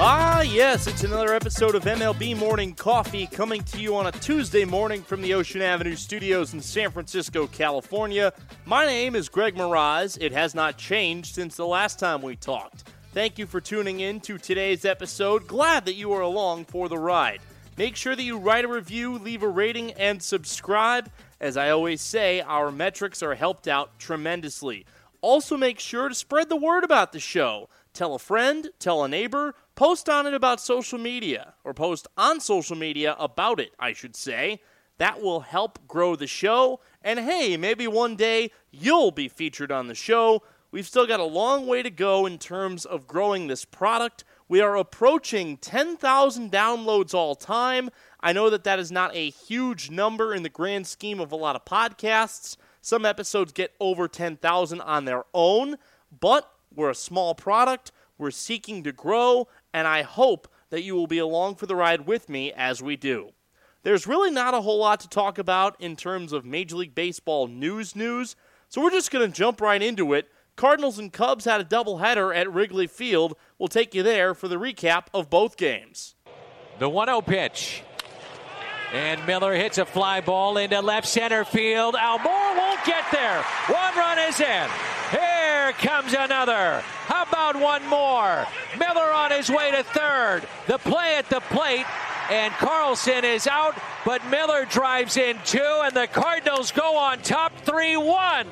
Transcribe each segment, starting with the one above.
Ah, yes, it's another episode of MLB Morning Coffee coming to you on a Tuesday morning from the Ocean Avenue studios in San Francisco, California. My name is Greg Moraz. It has not changed since the last time we talked. Thank you for tuning in to today's episode. Glad that you are along for the ride. Make sure that you write a review, leave a rating, and subscribe. As I always say, our metrics are helped out tremendously. Also, make sure to spread the word about the show. Tell a friend, tell a neighbor, post on it about social media, or post on social media about it, I should say. That will help grow the show. And hey, maybe one day you'll be featured on the show. We've still got a long way to go in terms of growing this product. We are approaching 10,000 downloads all time. I know that that is not a huge number in the grand scheme of a lot of podcasts. Some episodes get over 10,000 on their own, but we're a small product. We're seeking to grow, and I hope that you will be along for the ride with me as we do. There's really not a whole lot to talk about in terms of Major League Baseball news news, so we're just going to jump right into it. Cardinals and Cubs had a doubleheader at Wrigley Field. We'll take you there for the recap of both games. The 1 0 pitch. And Miller hits a fly ball into left center field. Almora won't get there. One run is in. Here comes another. How about one more? Miller on his way to third. The play at the plate. And Carlson is out, but Miller drives in two, and the Cardinals go on top 3 1.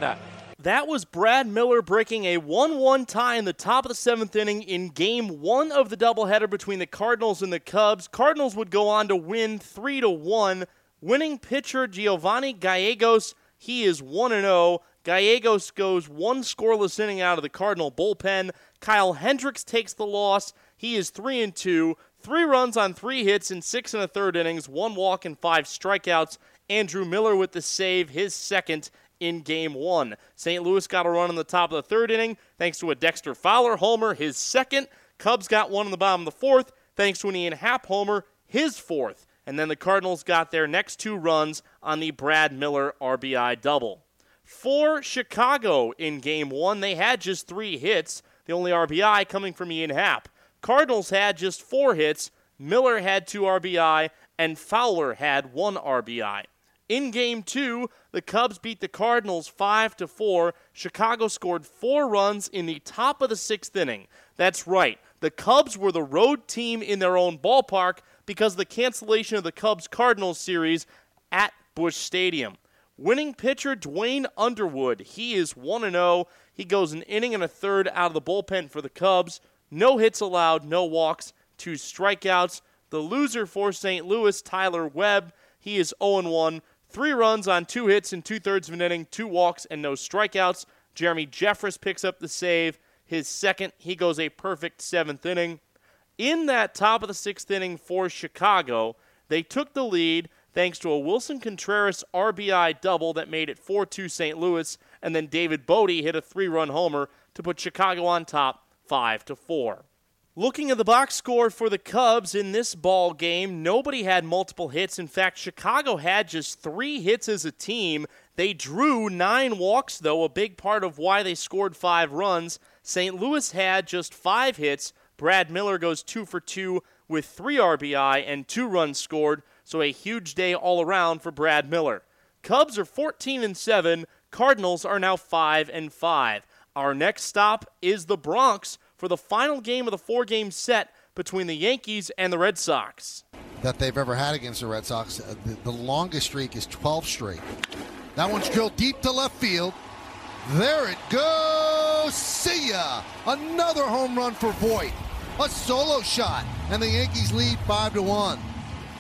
That was Brad Miller breaking a 1 1 tie in the top of the seventh inning in game one of the doubleheader between the Cardinals and the Cubs. Cardinals would go on to win 3 1. Winning pitcher Giovanni Gallegos, he is 1 0. Gallegos goes one scoreless inning out of the Cardinal bullpen. Kyle Hendricks takes the loss. He is 3 and 2. Three runs on three hits in six and a third innings, one walk and five strikeouts. Andrew Miller with the save, his second in game one. St. Louis got a run in the top of the third inning thanks to a Dexter Fowler homer, his second. Cubs got one in the bottom of the fourth thanks to an Ian Happ homer, his fourth. And then the Cardinals got their next two runs on the Brad Miller RBI double. For Chicago in game one, they had just three hits, the only RBI coming from Ian Happ. Cardinals had just four hits, Miller had two RBI, and Fowler had one RBI. In game two, the Cubs beat the Cardinals 5 to 4. Chicago scored four runs in the top of the sixth inning. That's right. The Cubs were the road team in their own ballpark because of the cancellation of the Cubs Cardinals series at Busch Stadium. Winning pitcher Duane Underwood, he is 1 0. He goes an inning and a third out of the bullpen for the Cubs. No hits allowed, no walks, two strikeouts. The loser for St. Louis, Tyler Webb, he is 0 1 Three runs on two hits in two thirds of an inning, two walks, and no strikeouts. Jeremy Jeffress picks up the save. His second, he goes a perfect seventh inning. In that top of the sixth inning for Chicago, they took the lead thanks to a Willson Contreras RBI double that made it 4 2 St. Louis, and then David Bote hit a three run homer to put Chicago on top 5 4. Looking at the box score for the Cubs in this ball game, nobody had multiple hits. In fact, Chicago had just three hits as a team. They drew nine walks, though, a big part of why they scored five runs. St. Louis had just five hits. Brad Miller goes two for two with three RBI and two runs scored, so a huge day all around for Brad Miller. Cubs are 14 and 7. Cardinals are now 5 and 5. Our next stop is the Bronx for the final game of the four game set between the Yankees and the Red Sox. That they've ever had against the Red Sox. Uh, the, the longest streak is 12 straight. That one's drilled deep to left field. There it goes. See ya. Another home run for Voit. A solo shot, and the Yankees lead 5 to 1.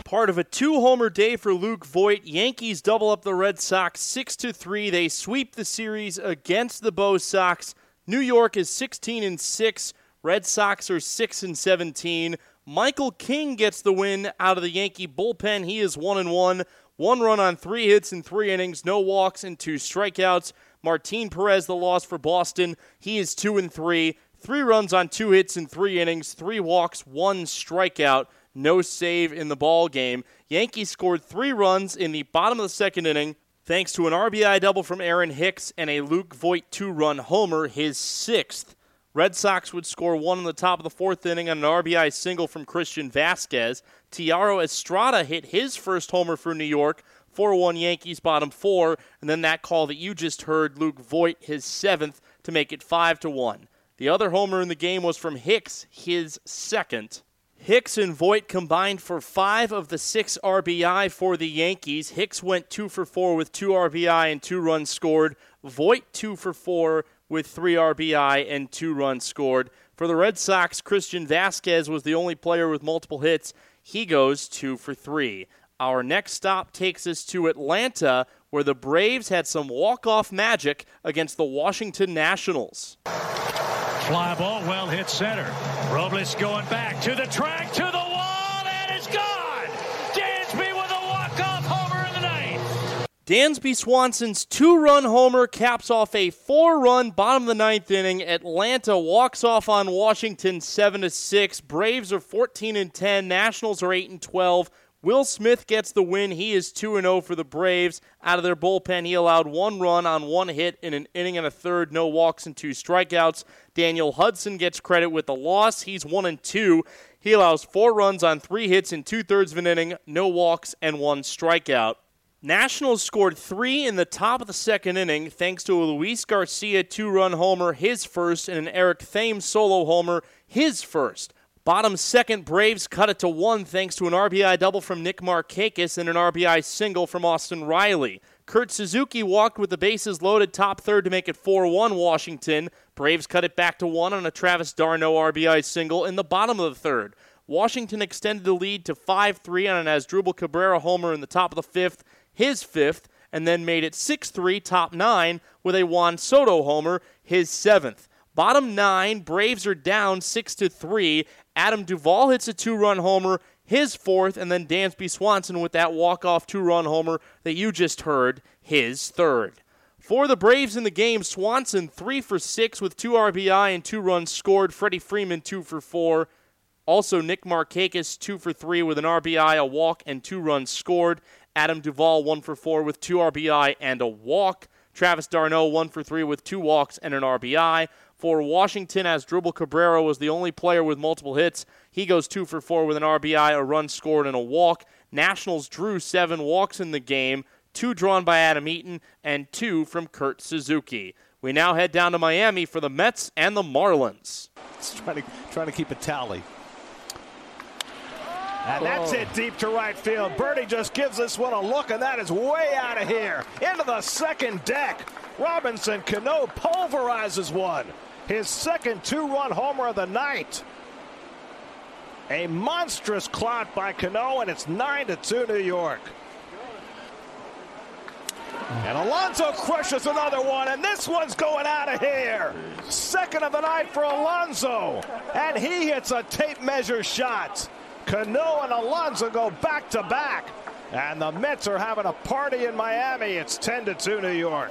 Part of a two-homer day for Luke Voit. Yankees double up the Red Sox 6 to 3. They sweep the series against the Bo Sox. New York is 16 and 6. Red Sox are 6 and 17. Michael King gets the win out of the Yankee bullpen. He is 1 and 1. One run on three hits in three innings, no walks and two strikeouts. Martin Perez the loss for Boston. He is 2 and 3. Three runs on two hits in three innings, three walks, one strikeout, no save in the ball game. Yankees scored three runs in the bottom of the second inning thanks to an RBI double from Aaron Hicks and a Luke Voit two run homer, his sixth. Red Sox would score one in the top of the fourth inning on an RBI single from Christian Vazquez. Thairo Estrada hit his first homer for New York, 4 1 Yankees, bottom four. And then that call that you just heard, Luke Voit, his seventh to make it 5 to 1. The other homer in the game was from Hicks, his second. Hicks and Voit combined for five of the six RBI for the Yankees. Hicks went two for four with two RBI and two runs scored. Voit two for four with three RBI and two runs scored. For the Red Sox, Christian Vazquez was the only player with multiple hits. He goes two for three. Our next stop takes us to Atlanta, where the Braves had some walk-off magic against the Washington Nationals. Fly ball, well hit center. Robles going back to the track, to the wall, and it's gone! Dansby with a walk-off homer in the ninth. Dansby Swanson's two run homer caps off a four run bottom of the ninth inning. Atlanta walks off on Washington 7 6. Braves are 14 and 10. Nationals are 8 and 12. Will Smith gets the win. He is 2 0 for the Braves. Out of their bullpen, he allowed one run on one hit in an inning and a third, no walks and two strikeouts. Daniel Hudson gets credit with the loss. He's 1 and 2. He allows four runs on three hits in two thirds of an inning, no walks, and one strikeout. Nationals scored three in the top of the second inning thanks to a Luis Garcia two run homer, his first, and an Eric Thames solo homer, his first. Bottom second, Braves cut it to one thanks to an RBI double from Nick Markakis and an RBI single from Austin Riley. Kurt Suzuki walked with the bases loaded top third to make it 4 1 Washington. Braves cut it back to one on a Travis d'Arnaud RBI single in the bottom of the third. Washington extended the lead to 5 3 on an Asdrubal Cabrera homer in the top of the fifth his fifth, and then made it 6 3, top nine, with a Juan Soto homer, his seventh. Bottom nine, Braves are down 6 to 3. Adam Duvall hits a two run homer, his fourth, and then Dansby Swanson with that walk off two run homer that you just heard, his third. For the Braves in the game, Swanson 3 for 6 with 2 RBI and 2 runs scored. Freddie Freeman 2 for 4. Also, Nick Markakis 2 for 3 with an RBI, a walk, and 2 runs scored. Adam Duvall, one for four with two RBI and a walk. Travis d'Arnaud, one for three with two walks and an RBI. For Washington, Asdrubal Cabrera was the only player with multiple hits. He goes two for four with an RBI, a run scored, and a walk. Nationals drew seven walks in the game, two drawn by Adam Eaton and two from Kurt Suzuki. We now head down to Miami for the Mets and the Marlins. trying to, trying to keep a tally. And that's it deep to right field. Birdie just gives this one a look, and that is way out of here. Into the second deck. Robinson Cano pulverizes one. His second two run homer of the night. A monstrous clot by Cano, and it's 9 to 2 New York. And Alonso crushes another one, and this one's going out of here. Second of the night for Alonso. And he hits a tape measure shot. Cano and Alonso go back to back. And the Mets are having a party in Miami. It's 10 to 2 New York.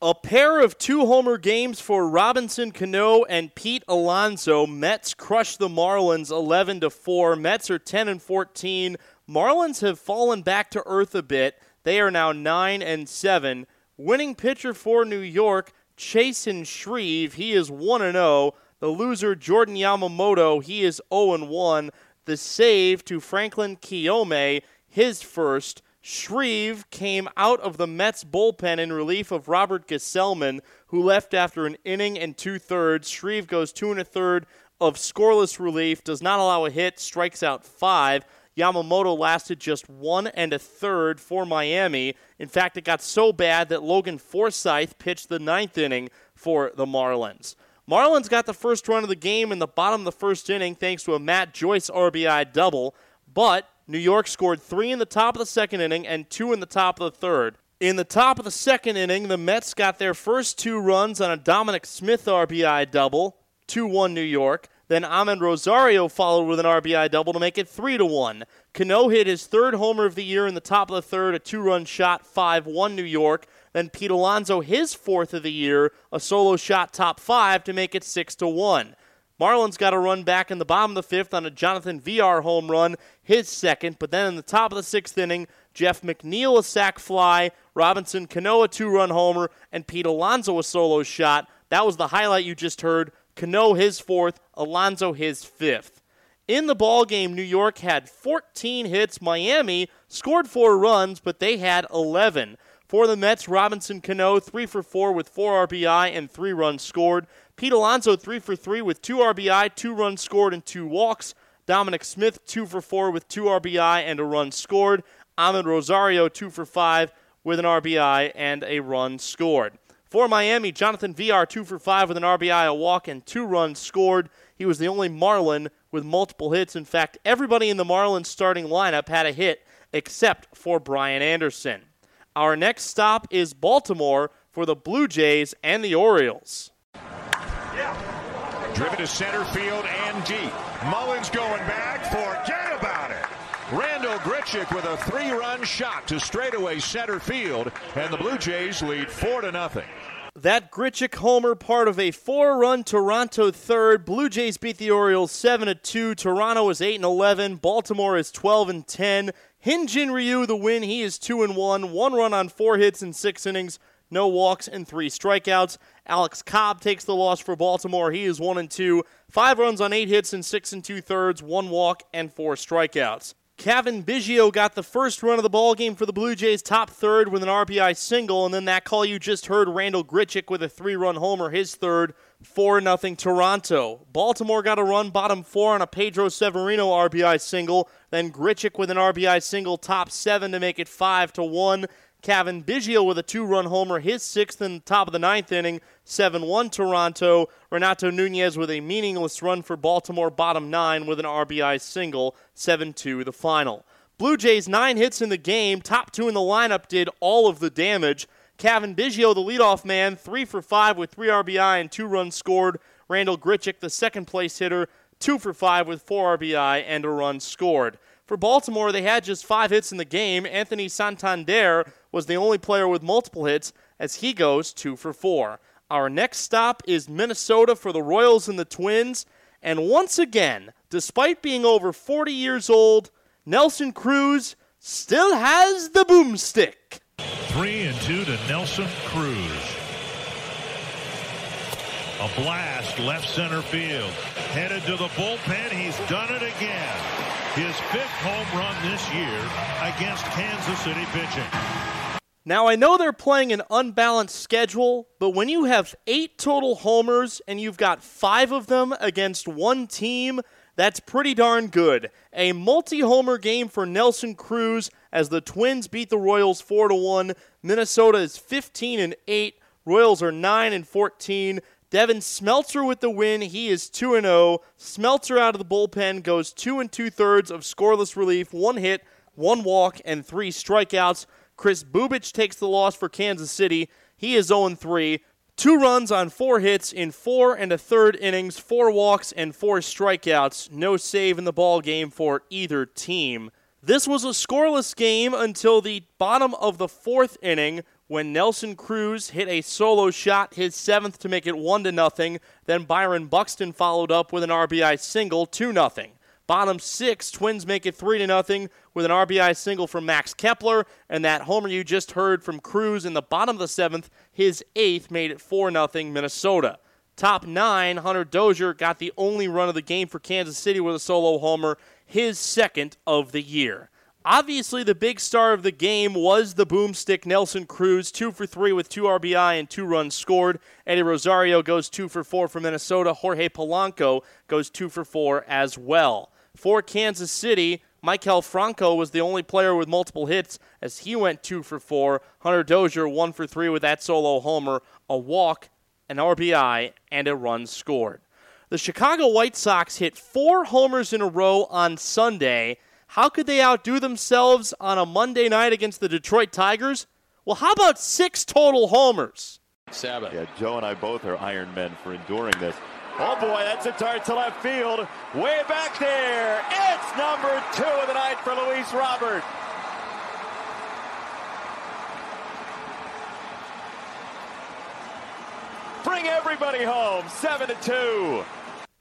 A pair of two homer games for Robinson Cano and Pete Alonso. Mets crush the Marlins 11 to 4. Mets are 10 and 14. Marlins have fallen back to earth a bit. They are now 9 and 7. Winning pitcher for New York, Chasen Shreve, he is 1 and 0. The loser Jordan Yamamoto, he is 0 and 1 the save to Franklyn Kilome, his first. Shreve came out of the Mets bullpen in relief of Robert Gsellman, who left after an inning and two thirds. Shreve goes two and a third of scoreless relief, does not allow a hit, strikes out five. Yamamoto lasted just one and a third for Miami. In fact, it got so bad that Logan Forsythe pitched the ninth inning for the Marlins. Marlins got the first run of the game in the bottom of the first inning thanks to a Matt Joyce RBI double, but New York scored three in the top of the second inning and two in the top of the third. In the top of the second inning, the Mets got their first two runs on a Dominic Smith RBI double, 2 1 New York. Then Amed Rosario followed with an RBI double to make it 3 1. Cano hit his third homer of the year in the top of the third, a two run shot, 5 1 New York. Then Pete Alonso, his fourth of the year, a solo shot top five to make it 6 to 1. Marlins got a run back in the bottom of the fifth on a Jonathan Villar home run, his second. But then in the top of the sixth inning, Jeff McNeil a sac fly, Robinson Cano a two run homer, and Pete Alonso a solo shot. That was the highlight you just heard Cano his fourth, Alonso his fifth. In the ball game, New York had 14 hits. Miami scored four runs, but they had 11. For the Mets, Robinson Cano, 3 for 4 with 4 RBI and 3 runs scored. Pete Alonso, 3 for 3 with 2 RBI, 2 runs scored, and 2 walks. Dominic Smith, 2 for 4 with 2 RBI and a run scored. Amed Rosario, 2 for 5 with an RBI and a run scored. For Miami, Jonathan Villar, 2 for 5 with an RBI, a walk, and 2 runs scored. He was the only Marlin with multiple hits. In fact, everybody in the Marlins starting lineup had a hit except for Brian Anderson. Our next stop is Baltimore for the Blue Jays and the Orioles. Driven to center field and deep. Mullins going back. Forget about it. Randall Grichuk with a three-run shot to straightaway center field, and the Blue Jays lead four to nothing. That Grichuk homer, part of a four-run Toronto third. Blue Jays beat the Orioles seven to two. Toronto is eight and eleven. Baltimore is twelve and ten. Hyun-Jin Ryu the win. He is two and one. One run on four hits in six innings. No walks and three strikeouts. Alex Cobb takes the loss for Baltimore. He is one and two. Five runs on eight hits in six and two thirds. One walk and four strikeouts. Cavan Biggio got the first run of the ball game for the Blue Jays, top third with an RBI single, and then that call you just heard, Randall Grichuk with a three-run homer, his third, four nothing Toronto. Baltimore got a run, bottom four on a Pedro Severino RBI single, then Grichuk with an RBI single, top seven to make it five to one. Cavan Biggio with a two run homer, his sixth in the top of the ninth inning, 7 1 Toronto. Renato Nunez with a meaningless run for Baltimore, bottom nine with an RBI single, 7 2 the final. Blue Jays, nine hits in the game, top two in the lineup did all of the damage. Cavan Biggio, the leadoff man, three for five with three RBI and two runs scored. Randall Grichuk, the second place hitter, two for five with four RBI and a run scored. For Baltimore, they had just five hits in the game. Anthony Santander was the only player with multiple hits as he goes two for four. Our next stop is Minnesota for the Royals and the Twins. And once again, despite being over 40 years old, Nelson Cruz still has the boomstick. Three and two to Nelson Cruz. A blast left center field. Headed to the bullpen. He's done it again. His fifth home run this year against Kansas City pitching. Now, I know they're playing an unbalanced schedule, but when you have eight total homers and you've got five of them against one team, that's pretty darn good. A multi homer game for Nelson Cruz as the Twins beat the Royals 4 to 1. Minnesota is 15 and 8. Royals are 9 and 14. Devin Smeltzer with the win. He is 2 0. Smeltzer out of the bullpen goes 2 and 2 thirds of scoreless relief, one hit, one walk, and three strikeouts. Kris Bubic takes the loss for Kansas City. He is 0 3. Two runs on four hits in four and a third innings, four walks and four strikeouts. No save in the ball game for either team. This was a scoreless game until the bottom of the fourth inning when Nelson Cruz hit a solo shot, his seventh to make it one to nothing. Then Byron Buxton followed up with an RBI single, two nothing. Bottom six, Twins make it three to nothing with an RBI single from Max Kepler, and that homer you just heard from Cruz in the bottom of the seventh, his eighth made it four nothing Minnesota. Top nine, Hunter Dozier got the only run of the game for Kansas City with a solo homer, his second of the year. Obviously, the big star of the game was the boomstick Nelson Cruz, two for three with two RBI and two runs scored. Eddie Rosario goes two for four for Minnesota. Jorge Polanco goes two for four as well. For Kansas City, Maikel Franco was the only player with multiple hits as he went two for four. Hunter Dozier one for three with that solo homer, a walk, an RBI, and a run scored. The Chicago White Sox hit four homers in a row on Sunday how could they outdo themselves on a Monday night against the Detroit Tigers? Well, how about six total homers? Sabbath. Yeah, Joe and I both are Iron Men for enduring this. Oh boy, that's a dart to left field. Way back there. It's number two of the night for Luis Robert. Bring everybody home. Seven to two.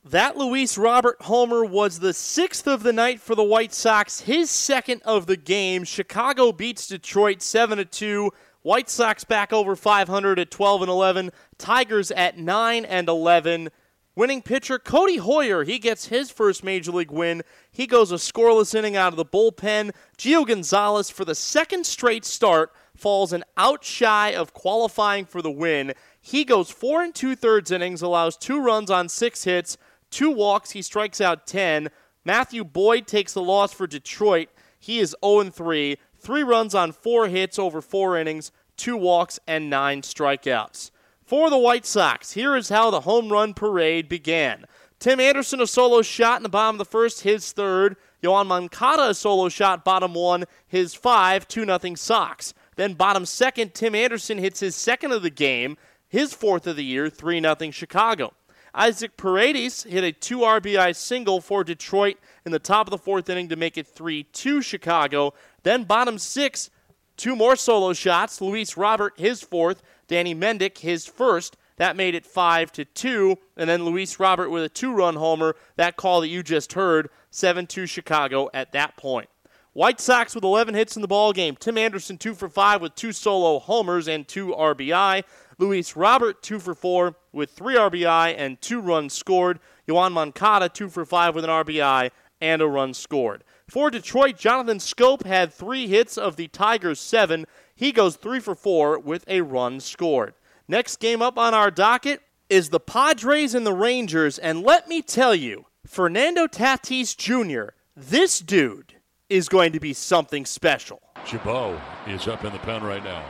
That Luis Robert homer was the sixth of the night for the White Sox, his second of the game. Chicago beats Detroit 7 to 2. White Sox back over 500 at 12 and 11. Tigers at 9 and 11. Winning pitcher Codi Heuer, he gets his first major league win. He goes a scoreless inning out of the bullpen. Gio Gonzalez, for the second straight start, falls an out shy of qualifying for the win. He goes four and two thirds innings, allows two runs on six hits, two walks. He strikes out 10. Matthew Boyd takes the loss for Detroit. He is 0 3, three runs on four hits over four innings, two walks, and nine strikeouts. For the White Sox, here is how the home run parade began. Tim Anderson, a solo shot in the bottom of the first, his third. Yoan Moncada, a solo shot, bottom one, his five, 2 0 Sox. Then bottom second, Tim Anderson hits his second of the game, his fourth of the year, 3 0 Chicago. Isaac Paredes hit a two RBI single for Detroit in the top of the fourth inning to make it 3 2 Chicago. Then bottom six, two more solo shots. Luis Robert, his fourth. Danny Mendick, his first. That made it 5 to 2. And then Luis Robert with a two run homer. That call that you just heard, 7 2 Chicago at that point. White Sox with 11 hits in the ball game. Tim Anderson 2 for 5 with two solo homers and 2 RBI. Luis Robert 2 for 4 with 3 RBI and 2 runs scored. Yoan Moncada 2 for 5 with an RBI and a run scored. For Detroit, Jonathan Schoop had 3 hits of the Tigers' 7. He goes 3 for 4 with a run scored. Next game up on our docket is the Padres and the Rangers, and let me tell you, Fernando Tatis Jr., this dude is going to be something special. Chabot is up in the pen right now.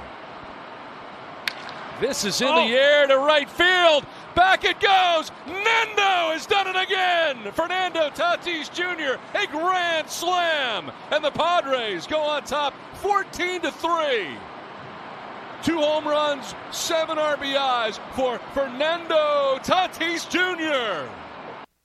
This is in oh. the air to right field. Back it goes. Nando has done it again. Fernando Tatis Jr. a grand slam, and the Padres go on top, 14 to three. Two home runs, seven RBIs for Fernando Tatis Jr.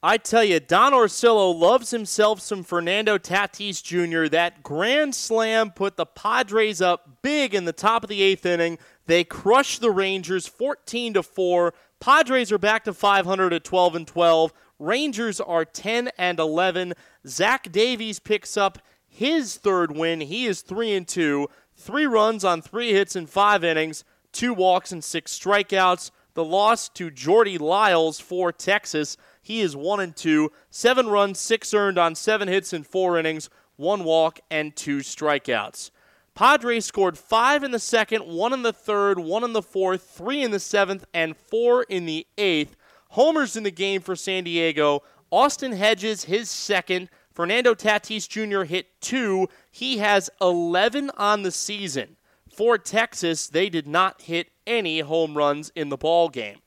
I tell you, Don Orsillo loves himself some Fernando Tatis Jr. That grand slam put the Padres up big in the top of the eighth inning. They crush the Rangers 14 to 4. Padres are back to 500 at 12 and 12. Rangers are 10 and 11. Zach Davies picks up his third win. He is 3 and 2. Three runs on three hits in five innings, two walks and six strikeouts. The loss to Jordy Lyles for Texas. He is one and two, seven runs, six earned on seven hits in four innings, one walk and two strikeouts. Padres scored five in the second, one in the third, one in the fourth, three in the seventh, and four in the eighth. Homers in the game for San Diego. Austin Hedges, his second. Fernando Tatis Jr. hit two. He has 11 on the season. For Texas, they did not hit any home runs in the ball game.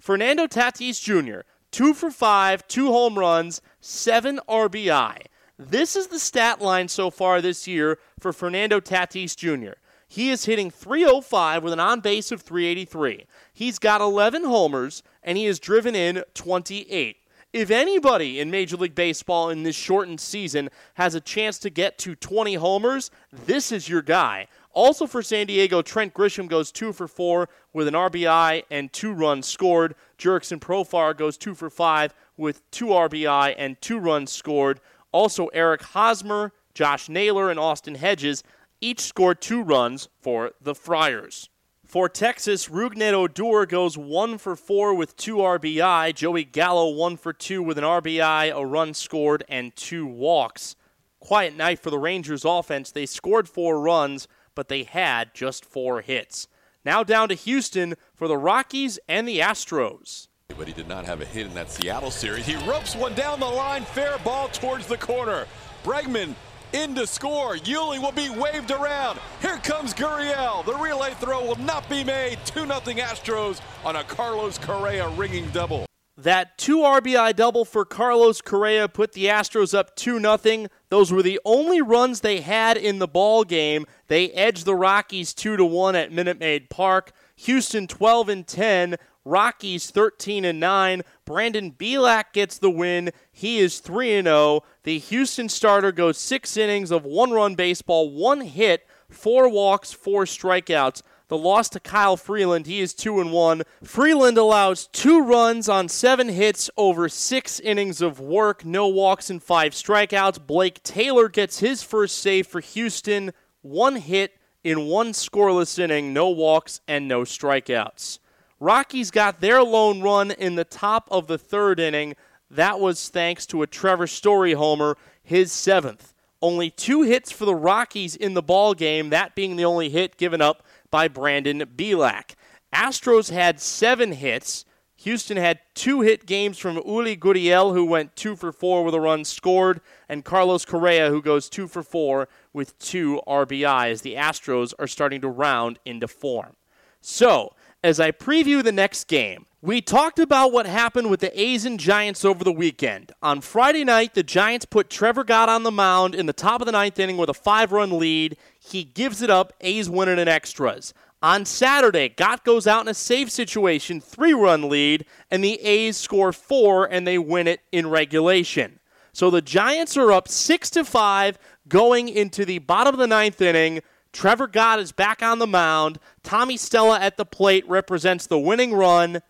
Fernando Tatis Jr., two for five, two home runs, seven RBI. This is the stat line so far this year for Fernando Tatis Jr. He is hitting 305 with an on base of 383. He's got 11 homers and he has driven in 28. If anybody in Major League Baseball in this shortened season has a chance to get to 20 homers, this is your guy. Also for San Diego, Trent Grisham goes two for four with an RBI and two runs scored. Jurickson Profar goes two for five with two RBI and two runs scored. Also, Eric Hosmer, Josh Naylor, and Austin Hedges each scored two runs for the Friars. For Texas, Rougned Odor goes one for four with two RBI. Joey Gallo one for two with an RBI, a run scored, and two walks. Quiet night for the Rangers offense. They scored four runs, but they had just four hits. Now down to Houston for the Rockies and the Astros. But he did not have a hit in that Seattle series. He ropes one down the line, fair ball towards the corner. Bregman in to score. Yuli will be waved around. Here comes Gurriel. The relay throw will not be made. 2 0 Astros on a Carlos Correa ringing double. That 2 RBI double for Carlos Correa put the Astros up 2 0. Those were the only runs they had in the ball game. They edged the Rockies 2 1 at Minute Maid Park. Houston 12 and 10 Rockies 13 and 9. Brandon Bielak gets the win. He is 3 and 0. The Houston starter goes 6 innings of one-run baseball, one hit, four walks, four strikeouts. The loss to Kyle Freeland, he is 2 and 1. Freeland allows 2 runs on 7 hits over 6 innings of work, no walks and 5 strikeouts. Blake Taylor gets his first save for Houston, one hit in one scoreless inning, no walks and no strikeouts. Rockies got their lone run in the top of the third inning. That was thanks to a Trevor Story homer, his seventh. Only two hits for the Rockies in the ball game, that being the only hit given up by Brandon Bielak. Astros had seven hits. Houston had two hit games from Yuli Gurriel, who went two for four with a run scored, and Carlos Correa, who goes two for four with two RBIs. The Astros are starting to round into form. So, as I preview the next game, we talked about what happened with the A's and Giants over the weekend. On Friday night, the Giants put Trevor Gott on the mound in the top of the ninth inning with a five run lead. He gives it up, A's win it in extras. On Saturday, Gott goes out in a safe situation, three run lead, and the A's score four and they win it in regulation. So the Giants are up six to five going into the bottom of the ninth inning. Trevor Gott is back on the mound. Tommy Stella at the plate represents the winning run,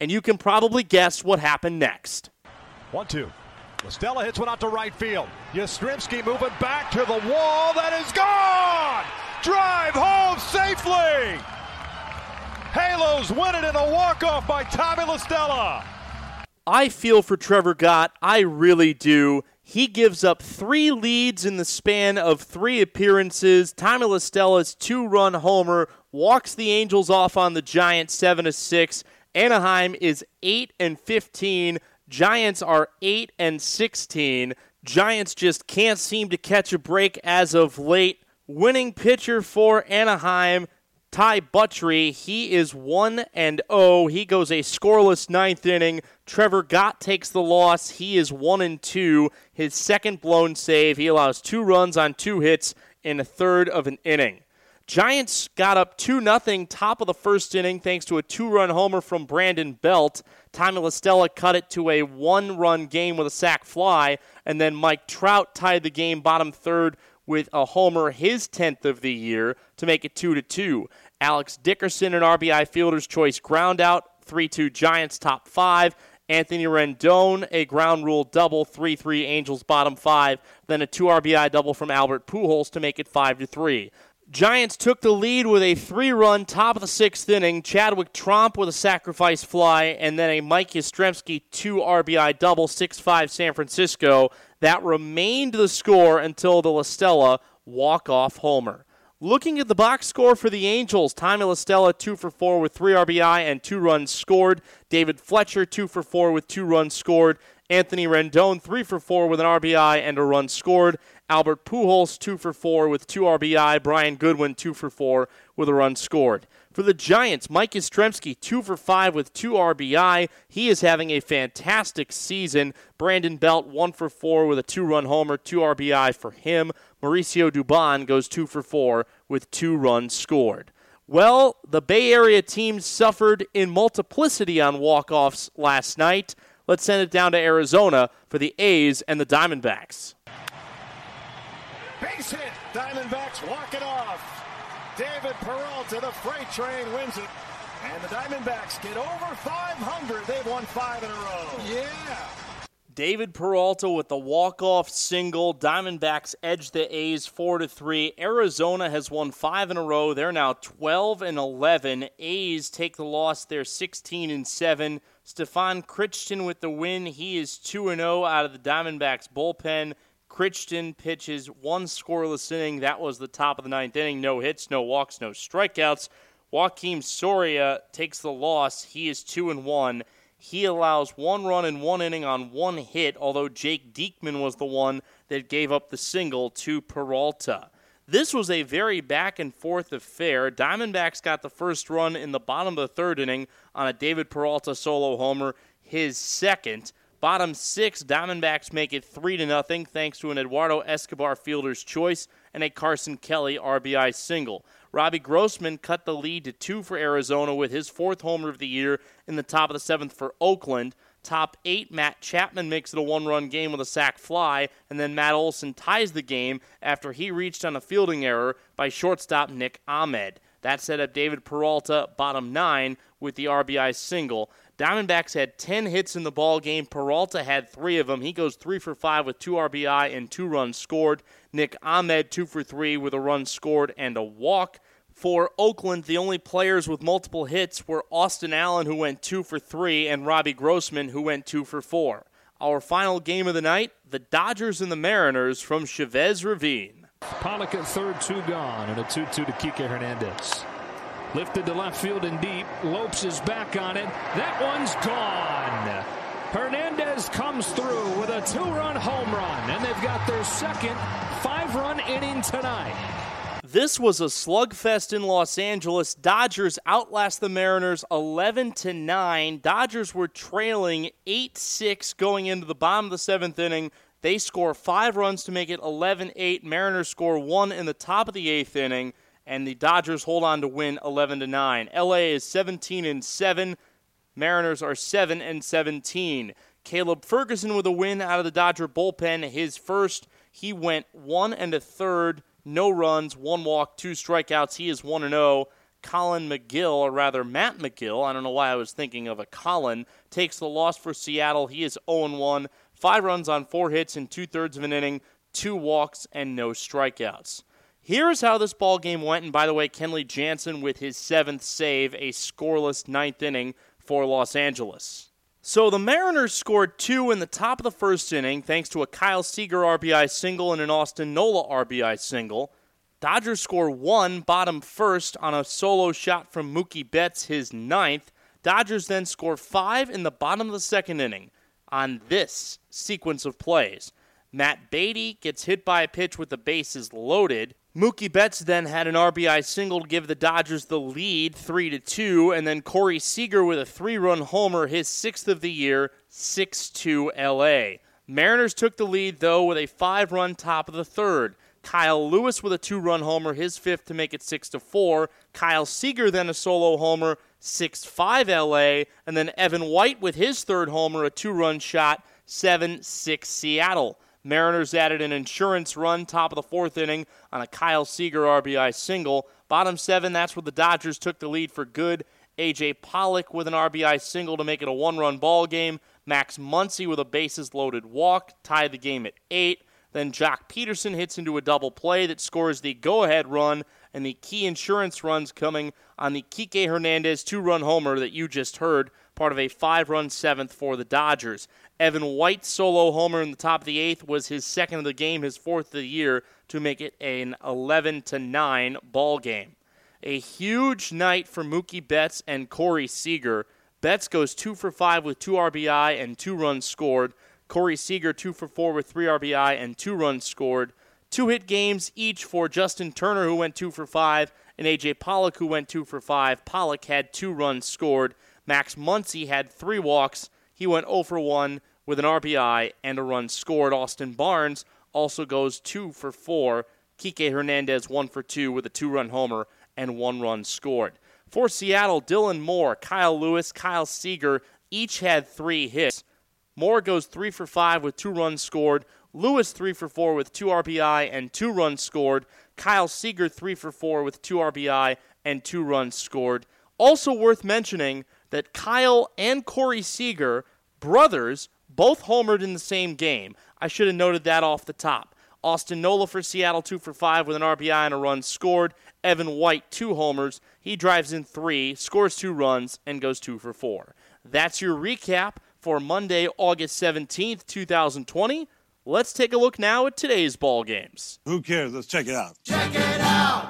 and you can probably guess what happened next. One, two. Stella hits one out to right field. Yastrzemski moving back to the wall. That is gone! Drive home safely! Halos win it in a walk-off by Tommy La Stella. I feel for Trevor Gott. I really do. He gives up three leads in the span of three appearances. Tommy La Stella's two-run homer walks the Angels off on the Giants, seven to six. Anaheim is eight and fifteen. Giants are eight and sixteen. Giants just can't seem to catch a break as of late. Winning pitcher for Anaheim, Ty Buttrey, he is 1 and 0. He goes a scoreless ninth inning. Trevor Gott takes the loss. He is 1 and 2. His second blown save. He allows two runs on two hits in a third of an inning. Giants got up 2 0 top of the first inning thanks to a two run homer from Brandon Belt. Tommy La Stella cut it to a one run game with a sac fly, and then Mike Trout tied the game bottom third with a homer, his 10th of the year, to make it 2 to 2. Alex Dickerson, an RBI fielder's choice ground out, 3 2 Giants top five. Anthony Rendon, a ground rule double, 3 3 Angels bottom five. Then a 2 RBI double from Albert Pujols to make it 5 to 3. Giants took the lead with a three run top of the sixth inning. Chadwick Tromp with a sacrifice fly, and then a Mike Yastrzemski two RBI double, 6 5 San Francisco. That remained the score until the La Stella walk off homer. Looking at the box score for the Angels, Tommy La Stella 2 for 4 with 3 RBI and 2 runs scored. David Fletcher 2 for 4 with 2 runs scored. Anthony Rendon 3 for 4 with an RBI and a run scored. Albert Pujols 2 for 4 with 2 RBI. Brian Goodwin 2 for 4 with a run scored. For the Giants, Mike Yastrzemski, 2 for 5 with 2 RBI. He is having a fantastic season. Brandon Belt, 1 for 4 with a 2 run homer, 2 RBI for him. Mauricio Dubon goes 2 for 4 with 2 runs scored. Well, the Bay Area teams suffered in multiplicity on walk offs last night. Let's send it down to Arizona for the A's and the Diamondbacks. Base hit. Diamondbacks walk it off. David Peralta, the freight train, wins it. And the Diamondbacks get over 500. They've won five in a row. Yeah. David Peralta with the walk-off single. Diamondbacks edge the A's 4 to 3. Arizona has won 5 in a row. They're now 12 and 11. A's take the loss. They're 16 and 7. Stefan Crichton with the win. He is 2 and 0 out of the Diamondbacks bullpen. Crichton pitches one scoreless inning. That was the top of the ninth inning. No hits, no walks, no strikeouts. Joakim Soria takes the loss. He is two and one. He allows one run in one inning on one hit, although Jake Diekman was the one that gave up the single to Peralta. This was a very back and forth affair. Diamondbacks got the first run in the bottom of the third inning on a David Peralta solo homer, his second. Bottom six, Diamondbacks make it 3 to nothing thanks to an Eduardo Escobar fielder's choice and a Carson Kelly RBI single. Robbie Grossman cut the lead to two for Arizona with his fourth homer of the year in the top of the seventh for Oakland. Top eight, Matt Chapman makes it a one run game with a sac fly, and then Matt Olson ties the game after he reached on a fielding error by shortstop Nick Ahmed. That set up David Peralta, bottom nine, with the RBI single. Diamondbacks had 10 hits in the ball game. Peralta had three of them. He goes three for five with two RBI and two runs scored. Nick Ahmed two for three with a run scored and a walk. For Oakland, the only players with multiple hits were Austin Allen, who went two for three, and Robbie Grossman, who went two for four. Our final game of the night the Dodgers and the Mariners from Chavez Ravine. Pollock at third, two gone, and a 2 2 to Kike Hernandez. Lifted to left field and deep. Lopes is back on it. That one's gone. Hernandez comes through with a two run home run, and they've got their second five run inning tonight. This was a slugfest in Los Angeles. Dodgers outlast the Mariners 11 to 9. Dodgers were trailing 8-6 going into the bottom of the 7th inning. They score 5 runs to make it 11-8. Mariners score 1 in the top of the 8th inning and the Dodgers hold on to win 11 to 9. LA is 17 and 7. Mariners are 7 and 17. Caleb Ferguson with a win out of the Dodger bullpen, his first. He went 1 and a third no runs, one walk, two strikeouts. He is 1 and 0. Colin McGill, or rather Matt Magill, I don't know why I was thinking of a Colin, takes the loss for Seattle. He is 0 1. Five runs on four hits in two thirds of an inning, two walks, and no strikeouts. Here's how this ball game went. And by the way, Kenley Jansen with his seventh save, a scoreless ninth inning for Los Angeles. So the Mariners scored two in the top of the first inning thanks to a Kyle Seager RBI single and an Austin Nola RBI single. Dodgers score one, bottom first, on a solo shot from Mookie Betts, his ninth. Dodgers then score five in the bottom of the second inning on this sequence of plays. Matt Beaty gets hit by a pitch with the bases loaded. Mookie Betts then had an RBI single to give the Dodgers the lead, three to two, and then Corey Seager with a three-run homer, his sixth of the year, six to LA. Mariners took the lead though with a five-run top of the third. Kyle Lewis with a two-run homer, his fifth to make it six to four. Kyle Seager then a solo homer, six five LA, and then Evan White with his third homer, a two-run shot, seven six Seattle. Mariners added an insurance run top of the fourth inning on a Kyle Seager RBI single. Bottom seven, that's where the Dodgers took the lead for good. A.J. Pollock with an RBI single to make it a one run ball game. Max Muncy with a bases loaded walk tied the game at eight. Then Joc Pederson hits into a double play that scores the go ahead run, and the key insurance runs coming on the Kike Hernandez two run homer that you just heard, part of a five run seventh for the Dodgers. Evan White's solo homer in the top of the eighth was his second of the game, his fourth of the year, to make it an 11 to 9 ball game. A huge night for Mookie Betts and Corey Seager. Betts goes two for five with two RBI and two runs scored. Corey Seager two for four with three RBI and two runs scored. Two hit games each for Justin Turner, who went two for five, and AJ Pollock, who went two for five. Pollock had two runs scored. Max Muncy had three walks. He went 0 for 1 with an RBI and a run scored. Austin Barnes also goes two for four. Kike Hernandez one for two with a two run homer and one run scored. For Seattle, Dylan Moore, Kyle Lewis, Kyle Seager each had three hits. Moore goes three for five with two runs scored. Lewis three for four with two RBI and two runs scored. Kyle Seager three for four with two RBI and two runs scored. Also worth mentioning that Kyle and Corey Seager, brothers, both homered in the same game. I should have noted that off the top. Austin Nola for Seattle, two for five with an RBI and a run scored. Evan White, two homers. He drives in three, scores two runs, and goes two for four. That's your recap for Monday, August 17th, 2020. Let's take a look now at today's ball games. Who cares? Let's check it out. Check it out.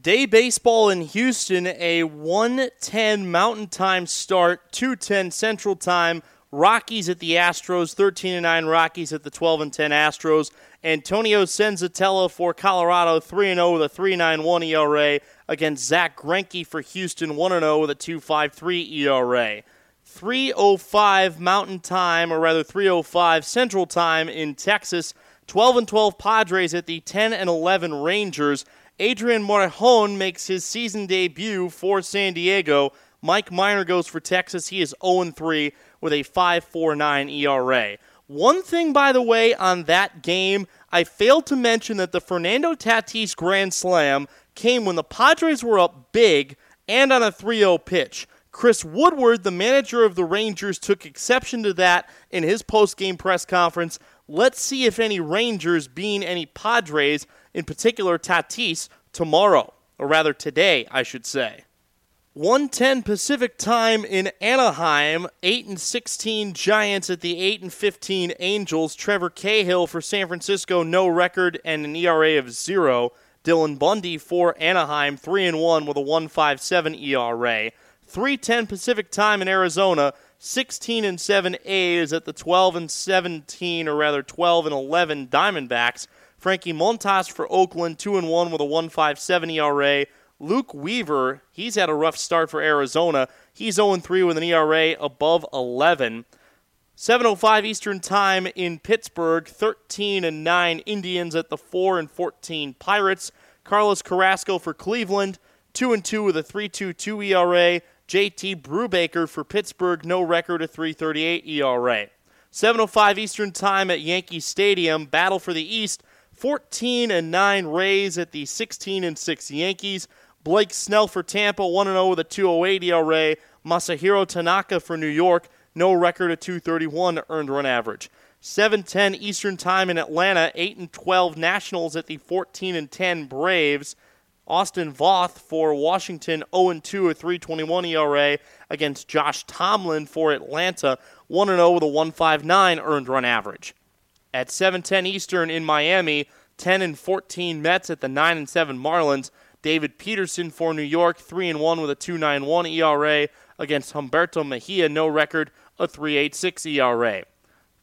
Day baseball in Houston, a 110 Mountain Time start, 210 Central Time. Rockies at the Astros, 13 and 9 Rockies at the 12 and 10 Astros. Antonio Senzatela for Colorado, 3 0 with a 3.91 ERA against Zack Greinke for Houston, 1 0 with a 2.53 ERA. 305 Mountain Time, or rather 305 Central Time in Texas. 12 and 12 Padres at the 10 and 11 Rangers. Adrian Morejon makes his season debut for San Diego. Mike Minor goes for Texas. He is 0 3 with a 5.49 ERA. One thing, by the way, on that game, I failed to mention that the Fernando Tatis Grand Slam came when the Padres were up big and on a 3 0 pitch. Chris Woodward, the manager of the Rangers, took exception to that in his post game press conference. Let's see if any Rangers being any Padres, in particular Tatis, tomorrow. or rather today, I should say. 110 Pacific time in Anaheim. 8 and 16 Giants at the 8 and 15 Angels. Trevor Cahill for San Francisco, no record and an ERA of 0. Dylan Bundy for Anaheim, 3 and 1 with a 1.57 ERA. 310 Pacific time in Arizona. 16 and 7 A's at the 12 and 17 or rather 12 and 11 Diamondbacks. Frankie Montas for Oakland, 2 and 1 with a 1.57 ERA. Luke Weaver, he's had a rough start for Arizona. He's 0 3 with an ERA above 11. 7:05 Eastern Time in Pittsburgh. 13 and 9 Indians at the 4 and 14 Pirates. Carlos Carrasco for Cleveland, 2 and 2 with a 3.22 ERA. JT Brubaker for Pittsburgh, no record, a 3.38 ERA. 7:05 Eastern Time at Yankee Stadium. Battle for the East. 14 and 9 Rays at the 16 and 6 Yankees. Blake Snell for Tampa, 1 0 with a 208 ERA. Masahiro Tanaka for New York, no record of 231 earned run average. 7:10 Eastern Time in Atlanta, 8 and 12 Nationals at the 14 and 10 Braves. Austin Voth for Washington, 0 and 2, a 321 ERA against Josh Tomlin for Atlanta, 1 0 with a 159 earned run average. At 7:10 Eastern in Miami, 10 and 14 Mets at the 9 and 7 Marlins. David Peterson for New York, 3 and 1 with a 2.91 ERA against Humberto Mejia, no record, a 3.86 ERA.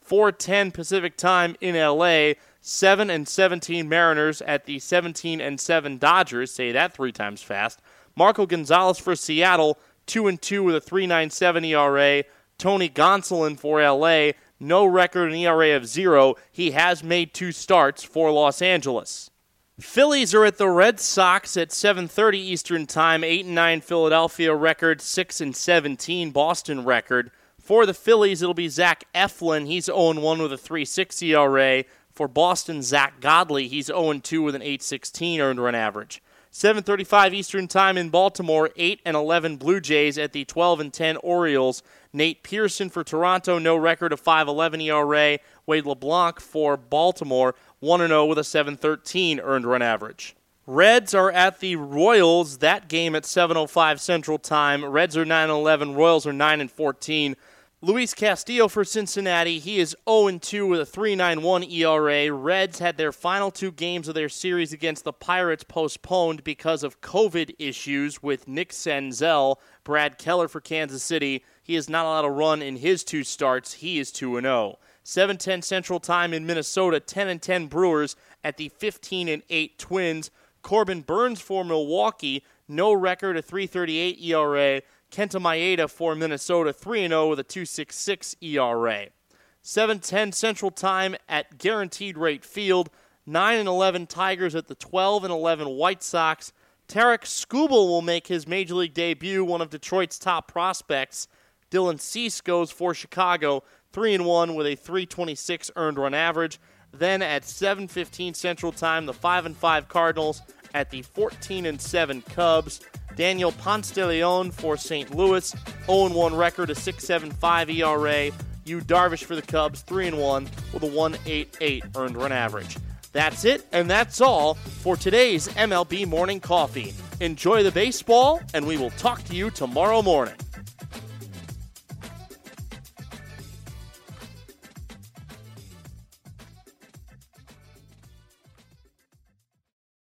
4:10 Pacific Time in LA, 7 and 17 Mariners at the 17 and 7 Dodgers, say that 3 times fast. Marco Gonzales for Seattle, 2 and 2 with a 3.97 ERA. Tony Gonsolin for LA, no record, an ERA of 0. He has made two starts for Los Angeles. Phillies are at the Red Sox at 7:30 Eastern Time. 8 and 9 Philadelphia record, 6 and 17 Boston record. For the Phillies, it'll be Zach Eflin. He's 0 1 with a 3.60 ERA. For Boston, Zack Godley. He's 0 2 with an 8.16 earned run average. 7:35 Eastern Time in Baltimore. 8 and 11 Blue Jays at the 12 and 10 Orioles. Nate Pearson for Toronto, no record of 5.11 ERA. Wade LeBlanc for Baltimore, 1 0 with a 7.13 earned run average. Reds are at the Royals. That game at 7:05 Central Time. Reds are 9 11. Royals are 9 and 14. Luis Castillo for Cincinnati. He is 0 2 with a 3.91 ERA. Reds had their final two games of their series against the Pirates postponed because of COVID issues with Nick Senzel. Brad Keller for Kansas City. He is not allowed to run in his two starts. He is 2 0. 7:10 Central Time in Minnesota. 10 and 10 Brewers at the 15 and 8 Twins. Corbin Burnes for Milwaukee. No record, a 3.38 ERA. Kenta Maeda for Minnesota, 3 0 with a 2.66 ERA. 7:10 Central Time at Guaranteed Rate Field. 9 and 11 Tigers at the 12 and 11 White Sox. Tarek Skubal will make his major league debut, one of Detroit's top prospects. Dylan Cease goes for Chicago, 3 and 1 with a 326 earned run average. Then at 7:15 Central Time, the 5 and 5 Cardinals at the 14 and 7 Cubs. Daniel Ponce de Leon for St. Louis, 0 1 record, a 6.75 ERA. Yu Darvish for the Cubs, 3 1 with a 1.88 earned run average. That's it, and that's all for today's MLB Morning Coffee. Enjoy the baseball, and we will talk to you tomorrow morning.